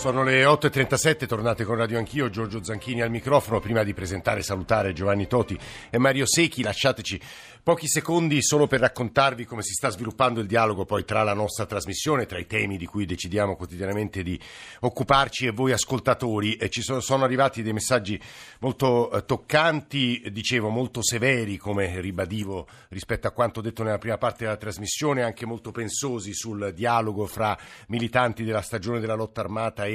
Sono le 8.37, tornate con Radio Anch'io, Giorgio Zanchini al microfono. Prima di presentare e salutare Giovanni Toti e Mario Secchi, lasciateci pochi secondi solo per raccontarvi come si sta sviluppando il dialogo poi tra la nostra trasmissione, tra i temi di cui decidiamo quotidianamente di occuparci e voi ascoltatori. E ci sono, sono arrivati dei messaggi molto eh, toccanti, dicevo molto severi, come ribadivo rispetto a quanto detto nella prima parte della trasmissione, anche molto pensosi sul dialogo fra militanti della stagione della lotta armata e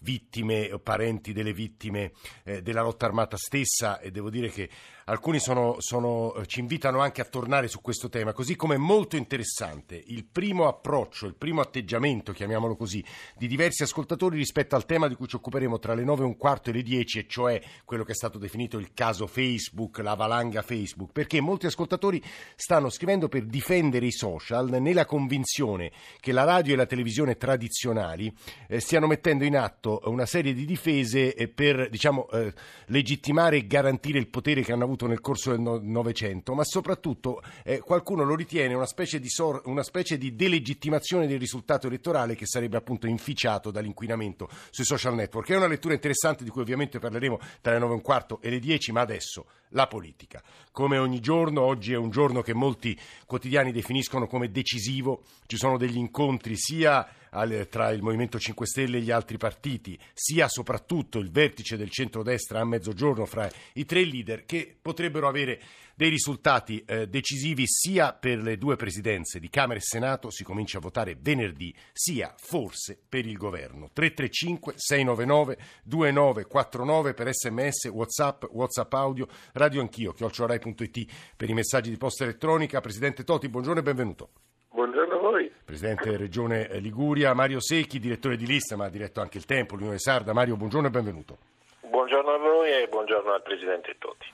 vittime o parenti delle vittime eh, della lotta armata stessa. E devo dire che alcuni sono, sono, eh, ci invitano anche a tornare su questo tema, così come è molto interessante il primo approccio, il primo atteggiamento, chiamiamolo così, di diversi ascoltatori rispetto al tema di cui ci occuperemo tra le 9 e un quarto e le 10, e cioè quello che è stato definito il caso Facebook, la valanga Facebook, perché molti ascoltatori stanno scrivendo per difendere i social nella convinzione che la radio e la televisione tradizionali eh, stiano mettendo in atto una serie di difese eh, per diciamo, eh, legittimare e garantire il potere che hanno avuto nel corso del Novecento, ma soprattutto eh, qualcuno lo ritiene una specie, di sor- una specie di delegittimazione del risultato elettorale che sarebbe appunto inficiato dall'inquinamento sui social network. È una lettura interessante di cui ovviamente parleremo tra le 9 e un quarto e le 10, ma adesso la politica. Come ogni giorno, oggi è un giorno che molti quotidiani definiscono come decisivo, ci sono degli incontri sia tra il Movimento 5 Stelle e gli altri partiti, sia soprattutto il vertice del centrodestra a mezzogiorno fra i tre leader che potrebbero avere dei risultati eh, decisivi sia per le due presidenze di Camera e Senato, si comincia a votare venerdì, sia forse per il governo. 335 699 2949 per sms, whatsapp, whatsapp audio, radio anch'io, chiocciorai.it per i messaggi di posta elettronica. Presidente Toti, buongiorno e benvenuto. Presidente Regione Liguria, Mario Secchi, direttore di lista, ma ha diretto anche il Tempo, l'Unione Sarda. Mario, buongiorno e benvenuto. Buongiorno a voi e buongiorno al Presidente Toti.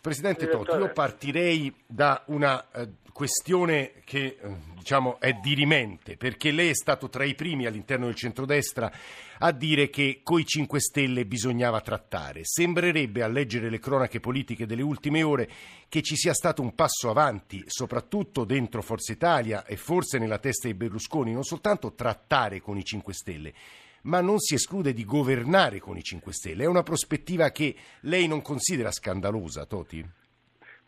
Presidente Totti, io partirei da una eh, questione che eh, diciamo, è dirimente, perché lei è stato tra i primi all'interno del centrodestra a dire che coi 5 Stelle bisognava trattare. Sembrerebbe, a leggere le cronache politiche delle ultime ore, che ci sia stato un passo avanti, soprattutto dentro Forza Italia e forse nella testa di Berlusconi, non soltanto trattare con i 5 Stelle, ma non si esclude di governare con i 5 Stelle. È una prospettiva che lei non considera scandalosa, Toti?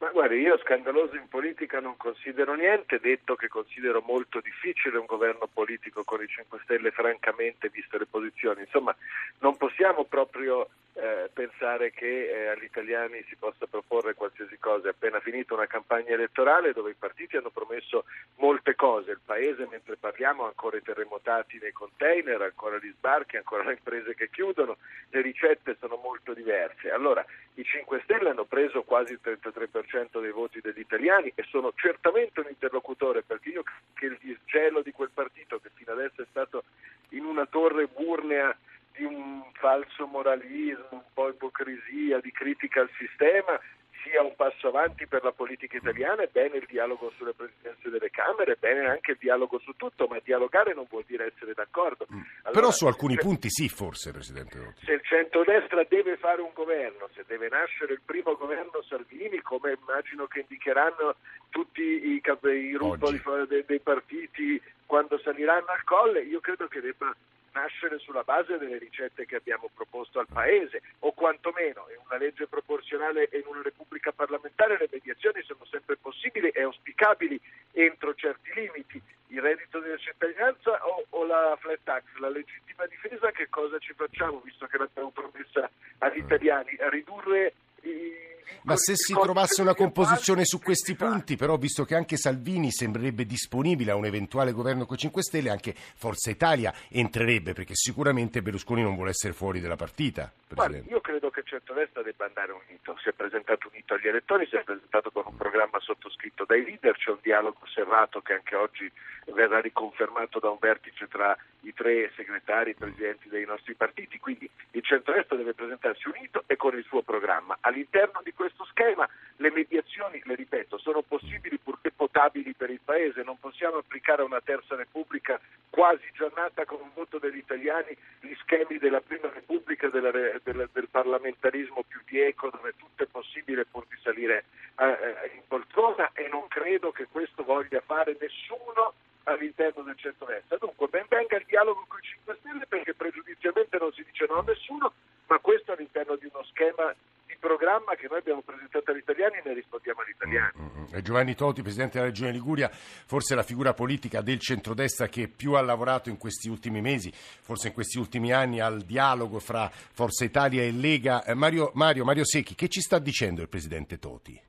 Ma guardi, io scandaloso in politica non considero niente, detto che considero molto difficile un governo politico con i 5 Stelle, francamente, viste le posizioni. Insomma, non possiamo proprio eh, pensare che eh, agli italiani si possa proporre qualsiasi cosa. È appena finita una campagna elettorale dove i partiti hanno promesso molte cose. Il Paese, mentre parliamo, ha ancora i terremotati nei container, ancora gli sbarchi, ancora le imprese che chiudono. Le ricette sono molto diverse. Allora, i 5 Stelle hanno preso quasi il 33% dei voti degli italiani e sono certamente un interlocutore perché io che il disgelo di quel partito che fino adesso è stato in una torre burnea di un falso moralismo, un po' ipocrisia, di critica al sistema, sia un passo avanti per la politica italiana, è bene il dialogo sulle presidenze delle Camere, è bene anche il dialogo su tutto, ma dialogare non vuol dire essere d'accordo. Mm. Allora, Però su alcuni se, punti sì, forse, Presidente Rotti. Se il centrodestra deve fare un governo, se deve nascere il primo governo Salvini, come immagino che indicheranno tutti i, i gruppi dei partiti quando saliranno al colle, io credo che debba nascere sulla base delle ricette che abbiamo proposto al Paese o quantomeno in una legge proporzionale e in una repubblica parlamentare le mediazioni sono sempre possibili e auspicabili entro certi limiti. Il reddito di cittadinanza o, o, la flat tax, la legittima difesa, che cosa ci facciamo visto che l'abbiamo promessa agli italiani? A ridurre i ma se si trovasse una composizione su questi punti, però, visto che anche Salvini sembrerebbe disponibile a un eventuale governo con 5 Stelle, anche Forza Italia entrerebbe, perché sicuramente Berlusconi non vuole essere fuori dalla partita. Guarda, io credo che il centrodestra debba andare unito. Si è presentato unito agli elettori, si è presentato con un programma sottoscritto dai leader, c'è un dialogo serrato che anche oggi verrà riconfermato da un vertice tra i tre segretari presidenti dei nostri partiti. Quindi il centrodestra deve presentarsi unito e con il suo programma. All'interno di questo schema le mediazioni, le ripeto, sono possibili purché potabili per il Paese, non possiamo applicare a una terza repubblica quasi giornata con un voto degli italiani gli schemi della prima repubblica della, della, del parlamentarismo più bieco dove tutto è possibile pur di salire eh, in poltrona e non credo che questo voglia fare nessuno all'interno del centro-destra. Dunque ben venga il dialogo con i 5 Stelle perché pregiudizialmente non si dice no a nessuno, ma questo all'interno di uno schema di programma che noi abbiamo presentato agli italiani e ne rispondiamo agli italiani. Mm-hmm. Giovanni Toti, Presidente della Regione Liguria, forse la figura politica del centrodestra che più ha lavorato in questi ultimi mesi, forse in questi ultimi anni, al dialogo fra Forza Italia e Lega. Eh, Mario, Mario, Mario Secchi, che ci sta dicendo il Presidente Toti?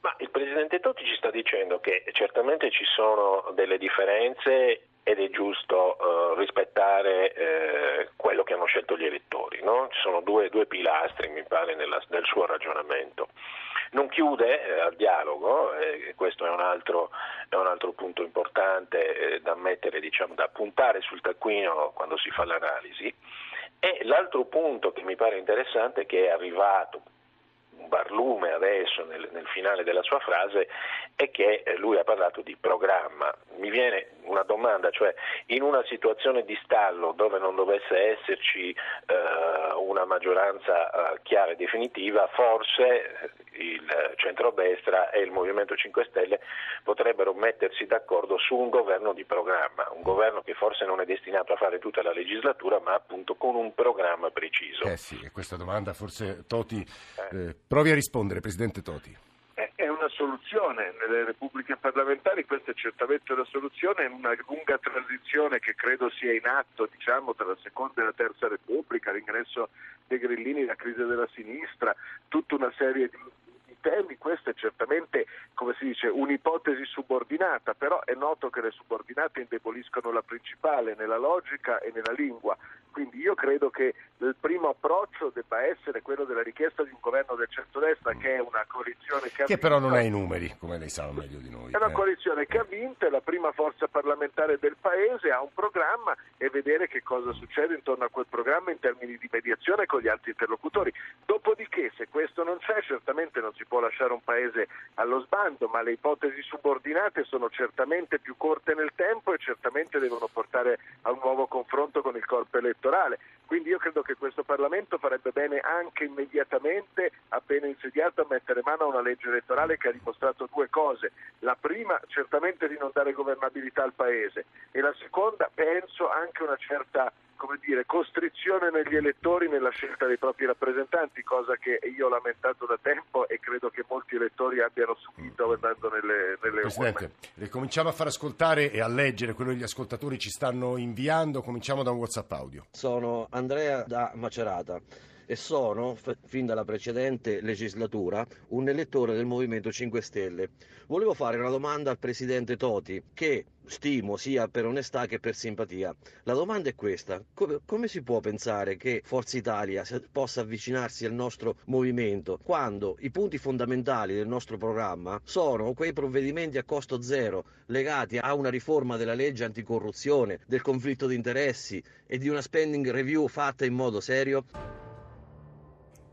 Ma il Presidente Totti ci sta dicendo che certamente ci sono delle differenze ed è giusto uh, rispettare eh, quello che hanno scelto gli elettori. No? Ci sono due, due, pilastri, mi pare, nella, nel suo ragionamento. Non chiude eh, al dialogo, eh, questo è un altro, è un altro punto importante eh, da mettere, diciamo, da puntare sul taccuino quando si fa l'analisi. E l'altro punto che mi pare interessante che è arrivato barlume adesso nel, nel, finale della sua frase è che eh, lui ha parlato di programma. Mi viene una domanda, cioè in una situazione di stallo dove non dovesse esserci eh, una maggioranza eh, chiara e definitiva, forse il centrodestra e il Movimento 5 Stelle potrebbero mettersi d'accordo su un governo di programma, un governo che forse non è destinato a fare tutta la legislatura, ma appunto con un programma preciso. Eh sì, e questa domanda forse Toti eh, provi a rispondere, Presidente Toti. È una soluzione nelle repubbliche parlamentari, questa è certamente una soluzione in una lunga transizione che credo sia in atto diciamo, tra la seconda e la terza repubblica, l'ingresso dei grillini, la crisi della sinistra, tutta una serie di temi, questa è certamente, come si dice, un'ipotesi subordinata, però è noto che le subordinate indeboliscono la principale nella logica e nella lingua. Quindi io credo che il primo approccio debba essere quello della richiesta di un governo del centrodestra che è una coalizione che ha Che però non ha i numeri, come lei sa meglio di noi. È una eh. coalizione che ha vinto, è la prima forza parlamentare del Paese, ha un programma e vedere che cosa succede intorno a quel programma in termini di mediazione con gli altri interlocutori. Dopodiché, se questo non c'è, certamente non si può lasciare un Paese allo sbando, ma le ipotesi subordinate sono certamente più corte nel tempo e certamente devono portare a un nuovo confronto con il corpo elettorale. Quindi io credo che questo Parlamento farebbe bene anche immediatamente, appena insediato, a mettere mano a una legge elettorale che ha dimostrato due cose. La prima certamente di non dare governabilità al Paese e la seconda penso anche una certa come dire, costrizione negli elettori nella scelta dei propri rappresentanti, cosa che io ho lamentato da tempo e credo che molti elettori abbiano subito andando nelle, nelle Presidente, urne. cominciamo a far ascoltare e a leggere quello che gli ascoltatori ci stanno inviando, cominciamo da un WhatsApp audio. Sono Andrea da Macerata e sono, f- fin dalla precedente legislatura, un elettore del Movimento 5 Stelle. Volevo fare una domanda al Presidente Toti, che stimo sia per onestà che per simpatia. La domanda è questa: come, come, si può pensare che Forza Italia possa avvicinarsi al nostro movimento quando i punti fondamentali del nostro programma sono quei provvedimenti a costo zero legati a una riforma della legge anticorruzione, del conflitto di interessi e di una spending review fatta in modo serio?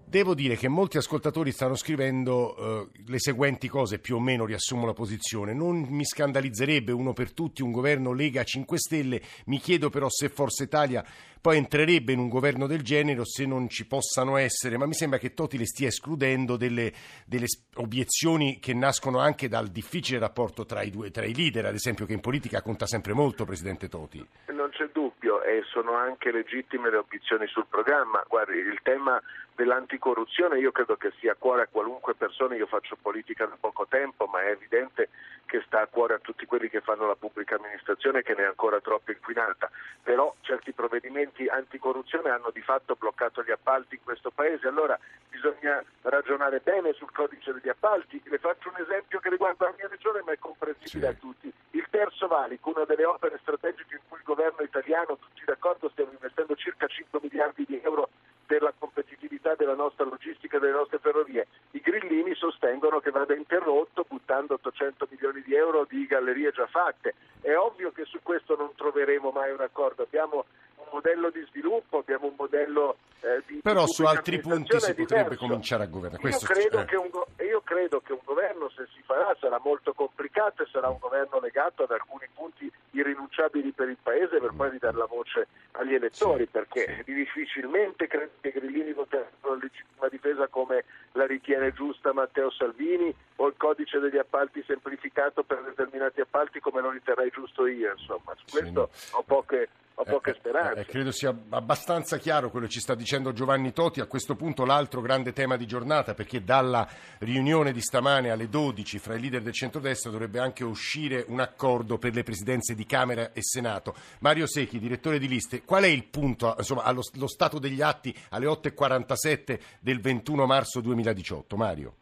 Devo dire che molti ascoltatori stanno scrivendo eh, le seguenti cose, più o meno riassumo la posizione. Non mi scandalizzerebbe uno per tutti un governo Lega 5 Stelle, mi chiedo però se Forza Italia poi entrerebbe in un governo del genere o se non ci possano essere, ma mi sembra che Toti le stia escludendo delle, delle obiezioni che nascono anche dal difficile rapporto tra i, due, tra i leader, ad esempio che in politica conta sempre molto, Presidente Toti. Non c'è dubbio e sono anche legittime le obiezioni sul programma. Guardi, il tema dell'anticorruzione io credo che sia a cuore a qualunque persona, io faccio politica da poco tempo, ma è evidente che sta a cuore a tutti quelli che fanno la pubblica amministrazione che ne è ancora troppo inquinata, però certi provvedimenti anticorruzione hanno di fatto bloccato gli appalti in questo Paese, allora bisogna ragionare bene sul codice degli appalti, le faccio un esempio che riguarda la mia regione ma è comprensibile sì. a tutti, il terzo valico, una delle opere strategiche in cui il governo italiano, tutti d'accordo, stiamo investendo circa 5 miliardi di euro per la competitività della nostra logistica e delle nostre ferrovie. I grillini sostengono che vada interrotto buttando 800 milioni di euro di gallerie già fatte. È ovvio che su questo non troveremo mai un accordo. Abbiamo modello di sviluppo, abbiamo un modello eh, di Però su altri punti si potrebbe cominciare a governare. Io credo, che un, go- io credo che un governo, se si farà, sarà molto complicato e sarà un governo legato ad alcuni punti irrinunciabili per il Paese per poi ridare la voce agli elettori, Sì, perché sì. difficilmente credo che grillini voteranno la legittima difesa come la ritiene giusta Matteo Salvini o il codice degli appalti semplificato per determinati appalti come lo riterrei giusto io, insomma, su Sì, questo no. ho poche, ho Eh, poche eh, speranze. eh, credo sia abbastanza chiaro quello che ci sta dicendo Giovanni Toti. A questo punto l'altro grande tema di giornata, perché dalla riunione di stamane alle 12 fra i leader del centrodestra dovrebbe anche uscire un accordo per le presidenze di Camera e Senato. Mario Secchi, direttore di liste, qual è il punto, insomma, allo lo stato degli atti alle 8.47 del 21 marzo 2018? Mario.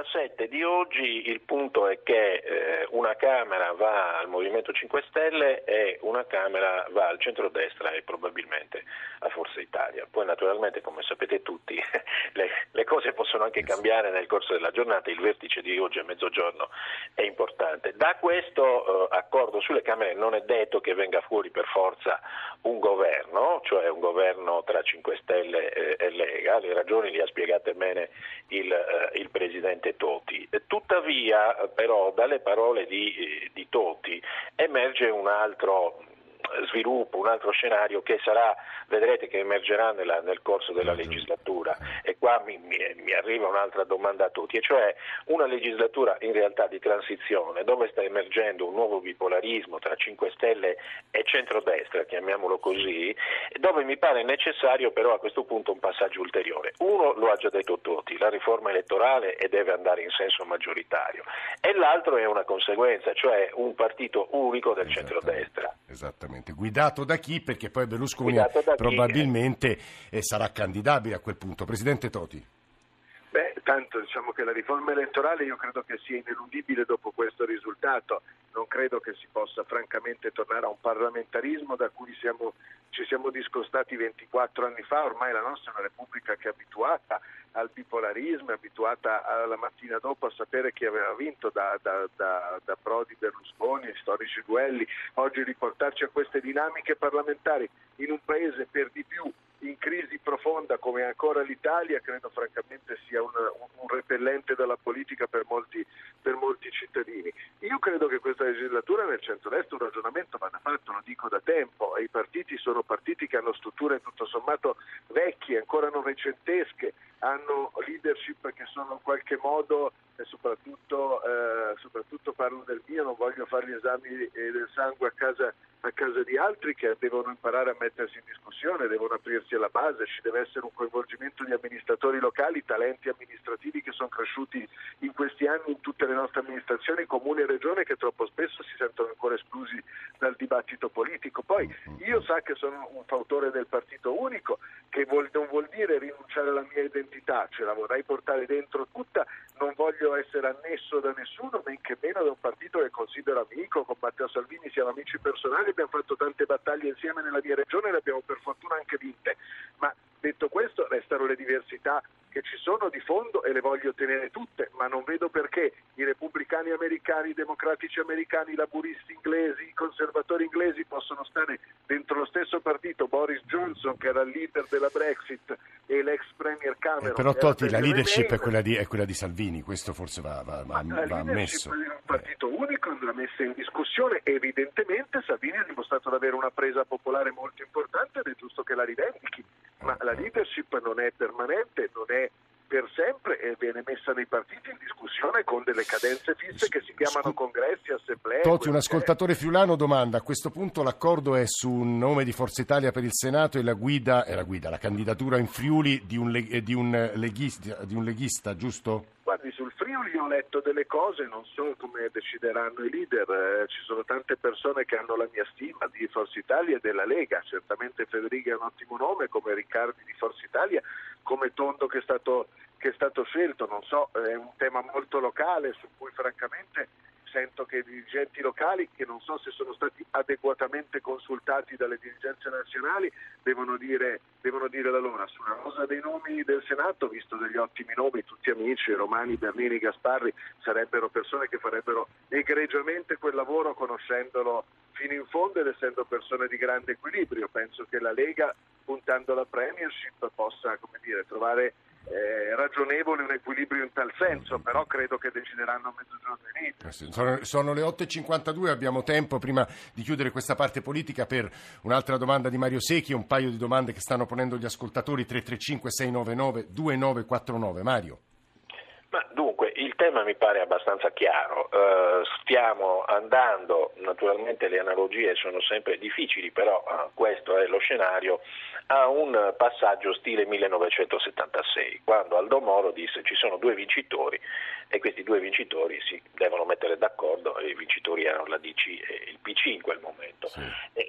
Ma alle 8.47 di oggi il punto è che eh, una Camera va al Movimento 5 Stelle e una Camera va al centrodestra e probabilmente a Forza Italia. Poi naturalmente, come sapete tutti, possono anche cambiare nel corso della giornata, il vertice di oggi a mezzogiorno è importante. Da questo eh, accordo sulle Camere non è detto che venga fuori per forza un governo, cioè un governo tra 5 Stelle e, e Lega, le ragioni le ha spiegate bene il, eh, il Presidente Toti. Eh, Tuttavia, eh, però, dalle parole di, eh, di Toti emerge un altro sviluppo, un altro scenario che sarà, vedrete che emergerà nella- nel corso della legislatura e qua mi, mi- mi arriva un'altra domanda a tutti, e cioè una legislatura in realtà di transizione dove sta emergendo un nuovo bipolarismo tra 5 Stelle e centrodestra, chiamiamolo così, dove mi pare necessario però a questo punto un passaggio ulteriore. Uno lo ha già detto Totti, la riforma elettorale e deve andare in senso maggioritario e l'altro è una conseguenza, cioè un partito unico del centrodestra. Esattamente, guidato da chi? Perché poi Berlusconi da chi? probabilmente eh, sarà candidabile a quel punto. Presidente Toti. Beh, tanto diciamo che la riforma elettorale io credo che sia ineludibile dopo questo risultato, non credo che si possa francamente tornare a un parlamentarismo da cui siamo- ci siamo discostati 24 anni fa, ormai la nostra è una repubblica che è abituata al bipolarismo, è abituata alla mattina dopo a sapere chi aveva vinto da, da- da- da Prodi, Berlusconi, storici duelli, oggi riportarci a queste dinamiche parlamentari in un paese per di più in crisi profonda come ancora l'Italia, credo francamente sia un, un repellente della politica per molti, per molti cittadini. Io credo che questa legislatura nel centro-destra un ragionamento vada fatto, lo dico da tempo, e i partiti sono partiti che hanno strutture tutto sommato vecchie, ancora novecentesche, hanno leadership che sono in qualche modo, e soprattutto, eh, soprattutto parlo del mio, non voglio fare gli esami eh, del sangue a casa, a casa di altri che devono imparare a mettersi in discussione, devono aprirsi alla base, ci deve essere un coinvolgimento di amministratori locali, talenti amministrativi che sono cresciuti in questi anni in tutte le nostre amministrazioni, comuni e regione, che troppo spesso si sentono ancora esclusi dal dibattito politico. Poi io sa che sono un fautore del partito unico, che vuol- non vuol dire rinunciare alla mia identità, ce la vorrei portare dentro tutta, non voglio essere annesso da nessuno, men che meno da un partito che considero amico, con Matteo Salvini siamo amici personali, abbiamo fatto tante battaglie insieme nella mia regione e le abbiamo per fortuna anche vinte, ma detto questo restano le diversità che ci sono di fondo e le voglio tenere tutte, ma non vedo perché i repubblicani americani, i democratici americani, i laburisti inglesi, i conservatori inglesi possono stare dentro lo stesso partito, Boris Johnson che era il leader della Brexit e l'ex premier Cameron. Eh, però Toti, la leadership è quella, di, è quella di Salvini, questo forse va, va- va- va ammesso. di un partito unico andrà messa in discussione evidentemente Salvini ha dimostrato di avere una presa popolare molto importante ed è giusto che la rivendichi ma la leadership non è permanente non è per sempre e viene messa nei partiti in discussione con delle cadenze fisse che si chiamano congressi, assemblee Toti, quello un ascoltatore friulano domanda, a questo punto l'accordo è su un nome di Forza Italia per il Senato e la guida, è la, guida, la candidatura in Friuli di un, eh, di un leghista, di un leghista, giusto? Guardi, sul Friuli ho letto delle cose, non so come decideranno i leader, eh, ci sono tante persone che hanno la mia stima di Forza Italia e della Lega, certamente Federica è un ottimo nome, come Riccardi di Forza Italia, come Tondo che è stato, che è stato scelto, non so, è un tema molto locale su cui francamente sento che i dirigenti locali, che non so se sono stati adeguatamente consultati dalle dirigenze nazionali, devono dire, devono dire la loro. Sulla rosa dei nomi del Senato, visto degli ottimi nomi, tutti amici, Romani, Bernini, Gasparri, sarebbero persone che farebbero egregiamente quel lavoro conoscendolo fino in fondo ed essendo persone di grande equilibrio. Penso che la Lega, puntando alla Premiership, possa dire, trovare eh, ragionevole un equilibrio in tal senso, però credo che decideranno a mezzogiorno inizio. Eh sono, sono, le 8.52, abbiamo tempo prima di chiudere questa parte politica per un'altra domanda di Mario Secchi, un paio di domande che stanno ponendo gli ascoltatori 335 699 2949. Mario. Ma dunque, il tema mi pare abbastanza chiaro. Uh, stiamo andando, naturalmente le analogie sono sempre difficili, però uh, questo è lo scenario, a un passaggio stile 1976, quando Aldo Moro disse ci sono due vincitori e questi due vincitori si devono mettere d'accordo, e i vincitori erano la DC e il PC in quel momento, sì.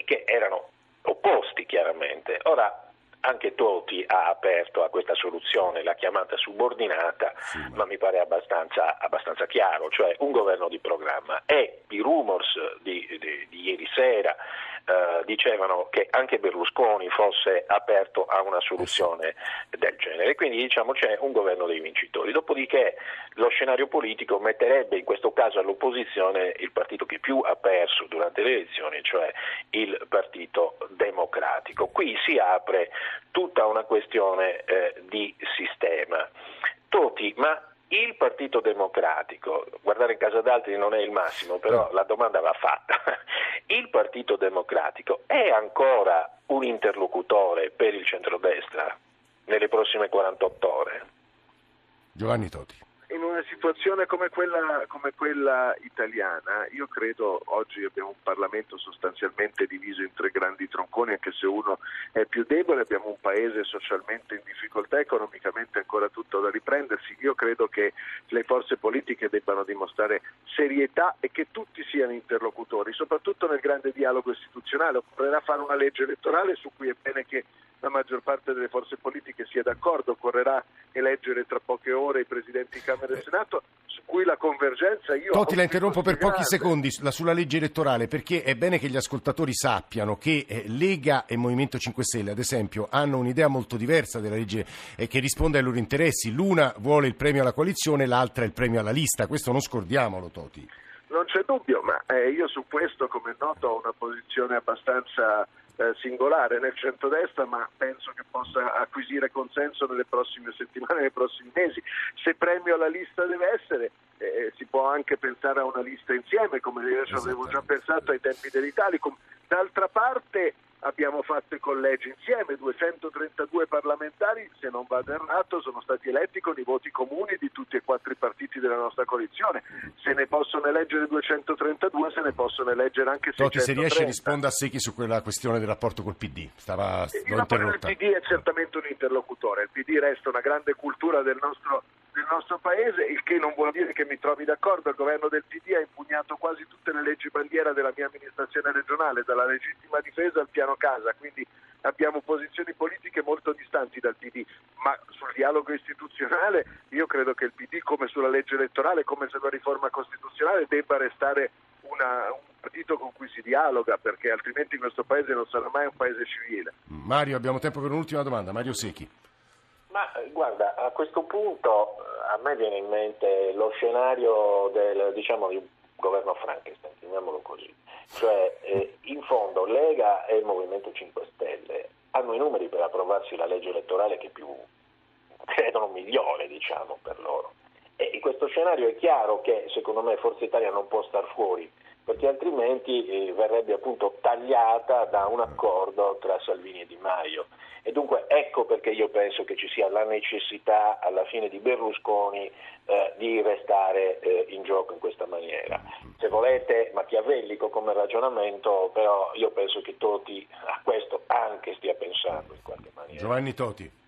che erano opposti chiaramente. Ora, anche Toti ha aperto a questa soluzione, l'ha chiamata subordinata, sì. ma mi pare abbastanza, abbastanza, chiaro, cioè un governo di programma. E i rumors di, di, di ieri sera eh, dicevano che anche Berlusconi fosse aperto a una soluzione del genere. Quindi diciamo c'è un governo dei vincitori. Dopodiché lo scenario politico metterebbe in questo caso all'opposizione il partito che più ha perso durante le elezioni, cioè il Partito Democratico. Qui si apre tutta una questione eh, di sistema. Toti, ma il Partito Democratico, guardare in casa d'altri non è il massimo, però la domanda va fatta. Il Partito Democratico è ancora un interlocutore per il centrodestra nelle prossime 48 ore? Giovanni Toti in una situazione come quella, come quella, italiana, io credo oggi abbiamo un Parlamento sostanzialmente diviso in tre grandi tronconi, anche se uno è più debole, abbiamo un paese socialmente in difficoltà, economicamente ancora tutto da riprendersi. Io credo che le forze politiche debbano dimostrare serietà e che tutti siano interlocutori, soprattutto nel grande dialogo istituzionale. Occorrerà fare una legge elettorale su cui è bene che la maggior parte delle forze politiche sia d'accordo, occorrerà eleggere tra poche ore i presidenti di Camera e Senato, su cui la convergenza io... Toti, la interrompo per pochi secondi sulla legge elettorale, perché è bene che gli ascoltatori sappiano che eh, Lega e Movimento 5 Stelle, ad esempio, hanno un'idea molto diversa della legge e che risponde ai loro interessi. L'una vuole il premio alla coalizione, l'altra il premio alla lista. Questo non scordiamolo, Toti. Non c'è dubbio, ma eh, io su questo, come noto, ho una posizione abbastanza eh, singolare nel centrodestra, ma penso che possa acquisire consenso nelle prossime settimane, nei prossimi mesi. Se premio alla lista deve essere, eh, si può anche pensare a una lista insieme, come avevo già pensato ai tempi dell'Italicum. D'altra parte abbiamo fatto i collegi insieme, 232 parlamentari, se non vado errato, sono stati eletti con i voti comuni di tutti e quattro i partiti della nostra coalizione. Se ne possono eleggere 232, se ne possono eleggere anche 630. Toti, se riesce risponda a Secchi su quella questione del rapporto col PD. Stava, il rapporto del PD è certamente un interlocutore, il PD resta una grande cultura del nostro del nostro paese, il che non vuol dire che mi trovi d'accordo, il governo del PD ha impugnato quasi tutte le leggi bandiera della mia amministrazione regionale, dalla legittima difesa al piano casa, quindi abbiamo posizioni politiche molto distanti dal PD, ma sul dialogo istituzionale io credo che il PD come sulla legge elettorale, come sulla riforma costituzionale debba restare una, un partito con cui si dialoga perché altrimenti questo paese non sarà mai un paese civile. Mario, abbiamo tempo per un'ultima domanda. Mario Secchi. Ma guarda, a questo punto eh, a me viene in mente lo scenario del diciamo, di governo Frankenstein, chiamiamolo così. Cioè, eh, in fondo Lega e il Movimento 5 Stelle hanno i numeri per approvarsi la legge elettorale che più credono migliore, diciamo, per loro. E in questo scenario è chiaro che secondo me Forza Italia non può star fuori, perché altrimenti eh, verrebbe appunto tagliata da un accordo tra Salvini e Di Maio. E dunque ecco perché io penso che ci sia la necessità alla fine di Berlusconi eh, di restare eh, in gioco in questa maniera. Se volete machiavellico come ragionamento, però io penso che Toti a questo anche stia pensando in qualche maniera. Giovanni Toti.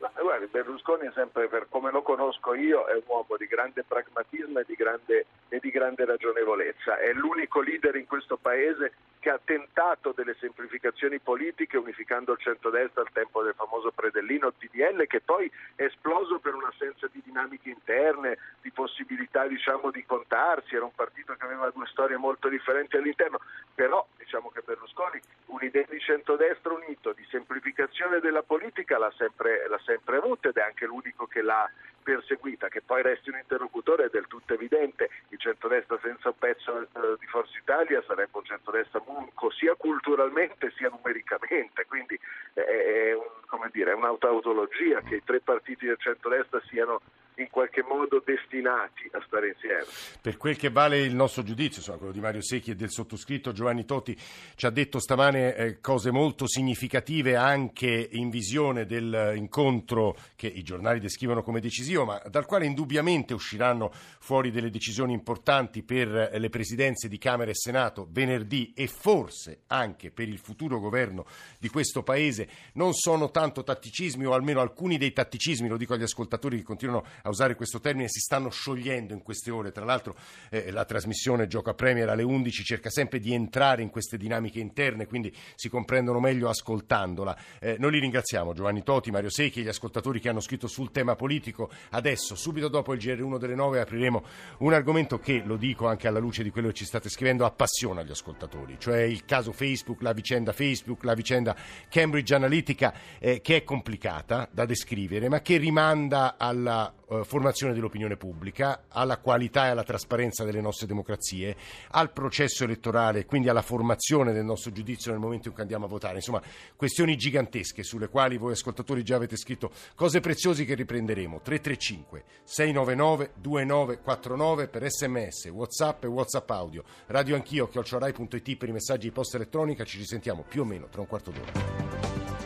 Guardi, Berlusconi è sempre, per come lo conosco io, è un uomo di grande pragmatismo e di grande, e di grande ragionevolezza. È l'unico leader in questo paese che ha tentato delle semplificazioni politiche unificando il centrodestra al tempo del famoso predellino TDL che poi è esploso per un'assenza di dinamiche interne, di possibilità diciamo, di contarsi, era un partito che aveva due storie molto differenti all'interno, però diciamo che Berlusconi un'idea di centrodestra unito, di semplificazione della politica l'ha sempre, l'ha sempre avuta ed è anche l'unico che l'ha perseguita, che poi resti un interlocutore è del tutto evidente, il centrodestra senza un pezzo eh, di Forza Italia sarebbe un centrodestra munco sia culturalmente sia numericamente, quindi è, è, un, dire, è un'autoautologia che i tre partiti del centrodestra siano in qualche modo destinati a stare insieme. Per quel che vale il nostro giudizio, insomma, quello di Mario Secchi e del sottoscritto, Giovanni Totti ci ha detto stamane eh, cose molto significative anche in visione dell'incontro che i giornali descrivono come decisivo, ma dal quale indubbiamente usciranno fuori delle decisioni importanti per le presidenze di Camera e Senato venerdì e forse anche per il futuro governo di questo Paese. Non sono tanto tatticismi o almeno alcuni dei tatticismi, lo dico agli ascoltatori che continuano a usare questo termine, si stanno sciogliendo in queste ore. Tra l'altro eh, la trasmissione Gioca Premier alle 11 cerca sempre di entrare in queste dinamiche interne, quindi si comprendono meglio ascoltandola. Eh, noi li ringraziamo, Giovanni Toti, Mario Secchi e gli ascoltatori che hanno scritto sul tema politico. Adesso, subito dopo il GR1 delle 9, apriremo un argomento che, lo dico anche alla luce di quello che ci state scrivendo, appassiona gli ascoltatori, cioè il caso Facebook, la vicenda Facebook, la vicenda Cambridge Analytica, eh, che è complicata da descrivere, ma che rimanda alla eh, formazione dell'opinione pubblica, alla qualità e alla trasparenza delle nostre democrazie, al processo elettorale, quindi alla formazione del nostro giudizio nel momento in cui andiamo a votare. Insomma, questioni gigantesche sulle quali voi ascoltatori già avete scritto cose preziose che riprenderemo. 335 699 2949 per sms, whatsapp e whatsapp audio. Radio anch'io, chiocciorai.it per i messaggi di posta elettronica. Ci risentiamo più o meno tra un quarto d'ora.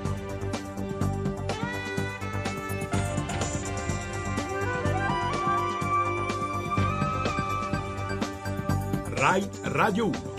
Rai Radio 1.